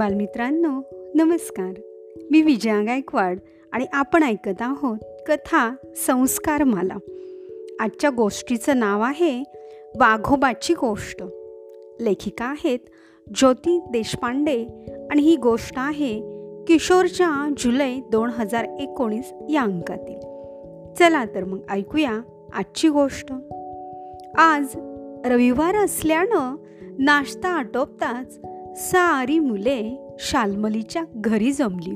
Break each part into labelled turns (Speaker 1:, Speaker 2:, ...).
Speaker 1: बालमित्रांनो नमस्कार. मी विजया गायकवाड आणि आपण ऐकत आहोत कथा संस्कार माला आजच्या गोष्टीचं नाव आहे वाघोबाची गोष्ट. लेखिका आहेत ज्योती देशपांडे आणि ही गोष्ट आहे किशोरच्या जुलै दोन हजार एकोणीस या अंकातील. चला तर मग ऐकूया आजची गोष्ट. आज रविवार असल्यानं नाश्ता आटोपताच सारी मुले शालमलीच्या घरी जमली.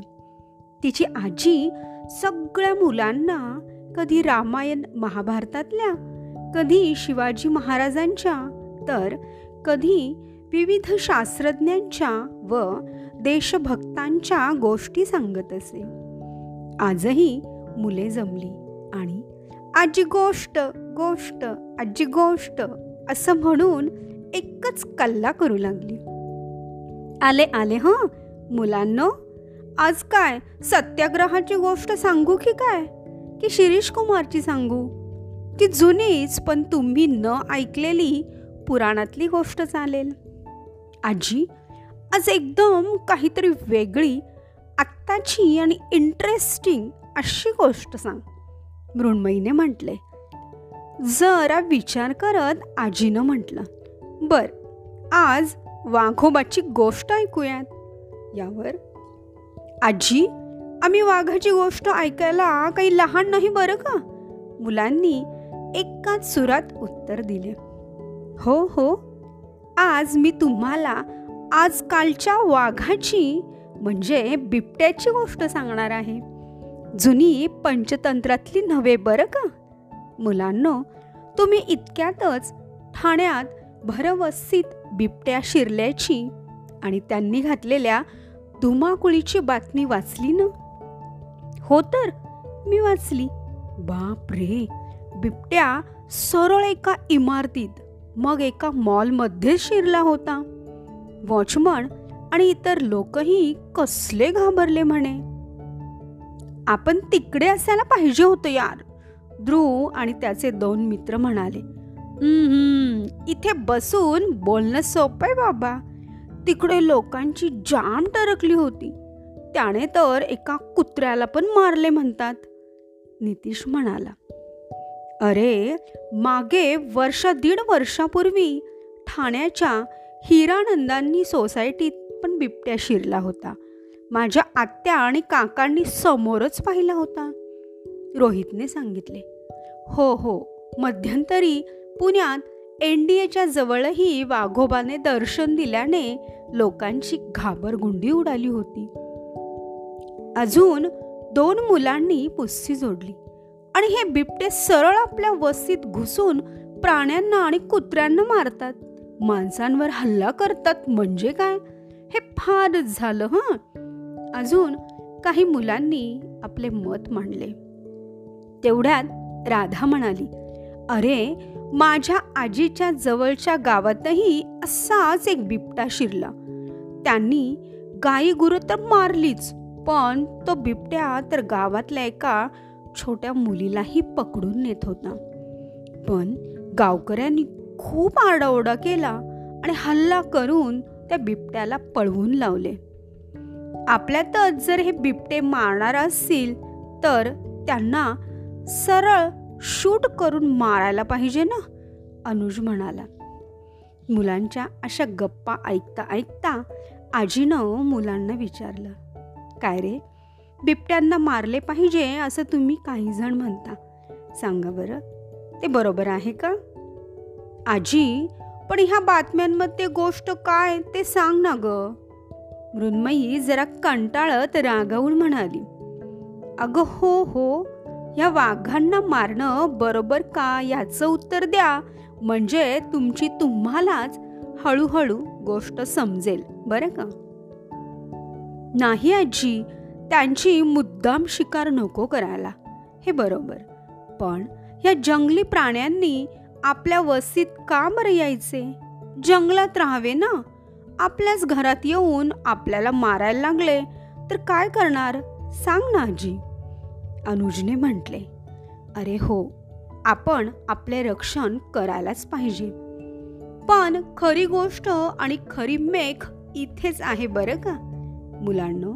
Speaker 1: तिची आजी सगळ्या मुलांना कधी रामायण महाभारतातल्या कधी शिवाजी महाराजांच्या तर कधी विविध शास्त्रज्ञांच्या व देशभक्तांच्या गोष्टी सांगत असे. आजही मुले जमली आणि आजी गोष्ट गोष्ट आजी गोष्ट असं म्हणून एकच कल्ला करू लागली. आले आले हं? मुलांनो आज काय? सत्याग्रहाची गोष्ट सांगू की काय? की शिरीष कुमारची सांगू? की जुनीच पण तुम्ही न ऐकलेली पुराणातली गोष्ट चालेल. आजी आज एकदम काहीतरी वेगळी आत्ताची आणि इंटरेस्टिंग अशी गोष्ट सांग. मृण्मयीने म्हटले. जरा विचार करत आजीनं म्हटलं. बर आज वाघोबाची गोष्ट ऐकूयात. यावर आजी आम्ही वाघाची गोष्ट ऐकायला काही लहान नाही बरं का? मुलांनी एकाच सुरात उत्तर दिले. हो हो आज मी तुम्हाला आजकालच्या वाघाची म्हणजे बिबट्याची गोष्ट सांगणार आहे. जुनी पंचतंत्रातली नव्हे बरं का? मुलांनो तुम्ही इतक्यातच ठाण्यात भरवस्सीत बिबट्या शिरल्याची आणि त्यांनी घातलेल्या धुमाकुळीची बातमी वाचली ना? हो तर मी वाचली. बाप रे! बिबट्या सरळ एका इमारतीत मग एका मॉलमध्ये शिरला होता. वॉचमन आणि इतर लोकही कसले घाबरले म्हणे? आपण तिकडे असायला पाहिजे होतं यार ध्रुव आणि त्याचे दोन मित्र म्हणाले. इथे बसून बोलणं सोपं आहे बाबा. तिकडे लोकांची जाम टरकली होती. त्याने तर एका कुत्र्याला पण मारले म्हणतात. नितीश म्हणाला अरे मागे वर्ष दीड वर्षापूर्वी ठाण्याच्या हिरानंदांनी सोसायटीत पण बिबट्या शिरला होता. माझ्या आत्या आणि काकांनी समोरच पाहिला होता. रोहितने सांगितले हो हो मध्यंतरी पुण्यात एन डी एच्या जवळही वाघोबाने दर्शन दिल्याने लोकांची घाबरगुंडी उडाली होती. अजून दोन मुलांनी पुस्सी जोडली आणि हे बिबटे सरळ आपल्या वस्तीत घुसून प्राण्यांना आणि कुत्र्यांना मारतात. माणसांवर हल्ला करतात म्हणजे काय? हे फारच झालं हं? अजून काही मुलांनी आपले मत मांडले. तेवढ्यात राधा म्हणाली अरे माझ्या आजीच्या जवळच्या गावातही असाच एक बिबटा शिरला. त्यांनी गाई गुरु तर मारलीच पण तो बिबट्या तर गावातल्या एका छोट्या मुलीलाही पकडून नेत होता. पण गावकऱ्यांनी खूप आरडाओरडा केला आणि हल्ला करून त्या बिबट्याला पळवून लावले. आपल्यातच जर हे बिबटे मारणार असतील तर त्यांना सरळ शूट करून मारायला पाहिजे ना? अनुज म्हणाला. मुलांच्या अशा गप्पा ऐकता ऐकता आजीनं मुलांना विचारलं काय रे? बिबट्यांना मारले पाहिजे असं तुम्ही काही जण म्हणता. सांगा बरं ते बरोबर आहे का? आजी पण ह्या बातम्यांमध्ये गोष्ट काय ते सांग ना ग. मृन्मयी जरा कंटाळत रागावून म्हणाली. अगं हो हो ह्या वाघांना मारणं बरोबर का याचं उत्तर द्या. म्हणजे तुमची तुम्हालाच हळूहळू गोष्ट समजेल. बरं का? नाही आजी त्यांची मुद्दाम शिकार नको करायला. हे बरोबर. पण ह्या जंगली प्राण्यांनी आपल्या वस्तीत का बरं यायचे? जंगलात राहावे ना? आपल्याच घरात येऊन आपल्याला मारायला लागले. तर काय करणार? सांग ना आजी. अनुजने म्हटले अरे हो आपण आपले रक्षण करायलाच पाहिजे. पण खरी गोष्ट आणि खरी मेख इथेच आहे बरं का? मुलांनो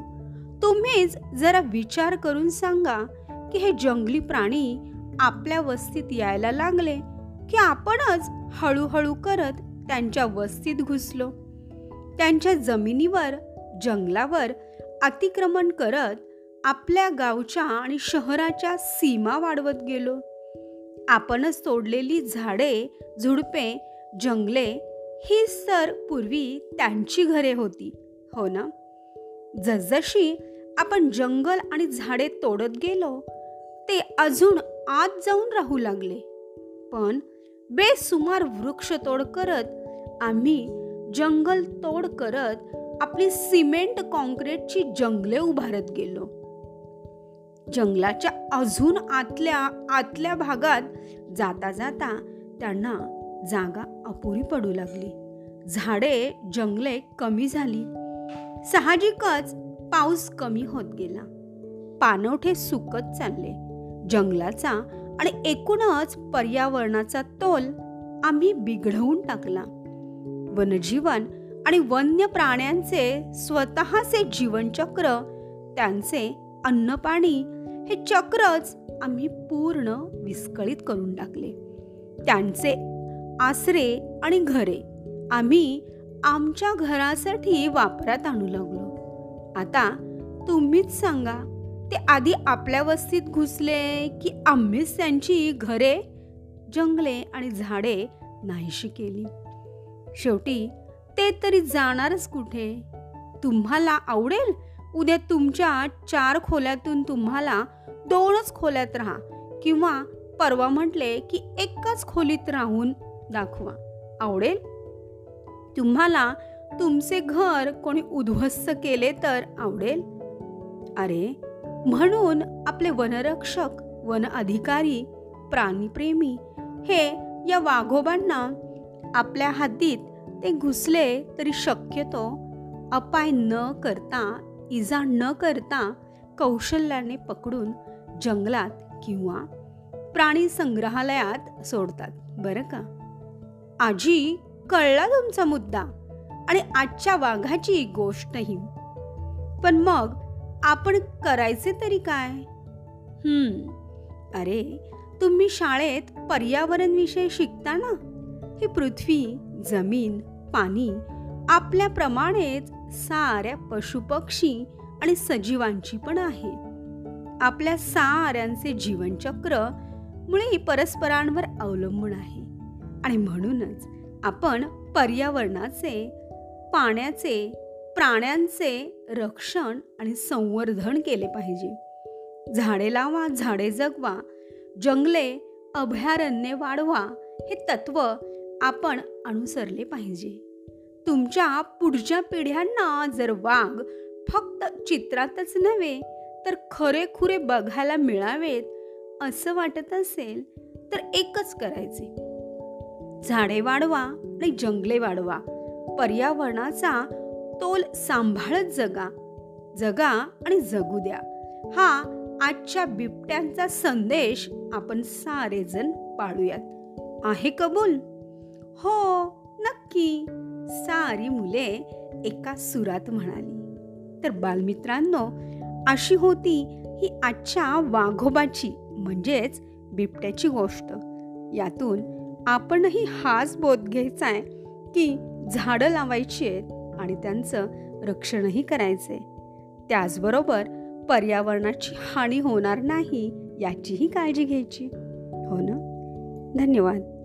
Speaker 1: तुम्हीच जरा विचार करून सांगा की हे जंगली प्राणी आपल्या वस्तीत यायला लागले की आपणच हळूहळू करत त्यांच्या वस्तीत घुसलो. त्यांच्या जमिनीवर जंगलावर अतिक्रमण करत आपल्या गावच्या आणि शहराच्या सीमा वाढवत गेलो. आपणच तोडलेली झाडे झुडपे जंगले ही सर पूर्वी त्यांची घरे होती हो ना? जसजशी आपण जंगल आणि झाडे तोडत गेलो ते अजून आत जाऊन राहू लागले. पण बेसुमार वृक्षतोड करत आम्ही जंगल तोड करत आपली सिमेंट कॉन्क्रीटची जंगले उभारत गेलो. जंगलाच्या अजून आतल्या आतल्या भागात जाता जाता त्यांना जागा अपुरी पडू लागली. झाडे जंगले कमी झाली. साहजिकच पाऊस कमी होत गेला. पानवठे सुकत चालले. जंगलाचा आणि एकूणच पर्यावरणाचा तोल आम्ही बिघडवून टाकला. वनजीवन आणि वन्य प्राण्यांचे स्वतःचे जीवनचक्र त्यांचे अन्नपाणी हे चक्रच आम्ही पूर्ण विस्कळीत करून टाकले. त्यांचे आसरे आणि घरे आम्ही आमच्या घरासाठी वापरात आणू लागलो. आता तुम्हीच सांगा ते आधी आपल्या वस्तीत घुसले की आम्हीच त्यांची घरे जंगले आणि झाडे नाहीशी केली. शेवटी ते तरी जाणारच कुठे? तुम्हाला आवडेल? उद्या तुमच्या चार खोल्यातून तुम्हाला दोनच खोल्यात राहा किंवा परवा म्हटले की एकाच खोलीत राहून दाखवा. आवडेल? तुम्हाला तुमचे घर कोणी उद्ध्वस्त केले तर आवडेल? अरे म्हणून आपले वनरक्षक वन अधिकारी प्राणीप्रेमी हे या वाघोबांना आपल्या हद्दीत ते घुसले तरी शक्यतो अपाय न करता इजा न करता कौशल्याने पकडून जंगलात किंवा प्राणी संग्रहालयात सोडतात. बरं का? आजी कळला तुमचा मुद्दा? आणि आजच्या वाघाची गोष्टही. पण मग आपण करायचे तरी काय? हम्म. अरे तुम्ही शाळेत पर्यावरण विषय शिकता ना? ही पृथ्वी जमीन पाणी आपल्याप्रमाणेच साऱ्या पशुपक्षी आणि सजीवांची पण आहे. आपल्या साऱ्यांचे जीवनचक्र मुळे परस्परांवर अवलंबून आहे. आणि म्हणूनच आपण पर्यावरणाचे पाण्याचे प्राण्यांचे रक्षण आणि संवर्धन केले पाहिजे. झाडे लावा झाडे जगवा जंगले अभयारण्ये वाढवा हे तत्व आपण अनुसरले पाहिजे. तुमच्या पुढच्या पिढ्यांना जर वाघ फक्त चित्रातच नव्हे तर खरे खुरे बघायला मिळावेत असं वाटत असेल तर एकच करायचे. झाडे वाढवा आणि जंगले वाढवा. पर्यावरणाचा तोल सांभाळत जगा. जगा आणि जगू द्या. हा आजच्या बिबट्यांचा संदेश आपण सारेजण पाळूयात. आहे कबूल? हो नक्की. सारी मुले एका सुरात म्हणाली. तर बालमित्रांनो अशी होती ही आजच्या वाघोबाची म्हणजेच बिबट्याची गोष्ट. यातून आपणही हाच बोध घ्यायचा आहे की झाडं लावायची आहेत आणि त्यांचं रक्षणही करायचे त्याचबरोबर पर्यावरणाची हानी होणार नाही याचीही काळजी घ्यायची. हो ना? धन्यवाद.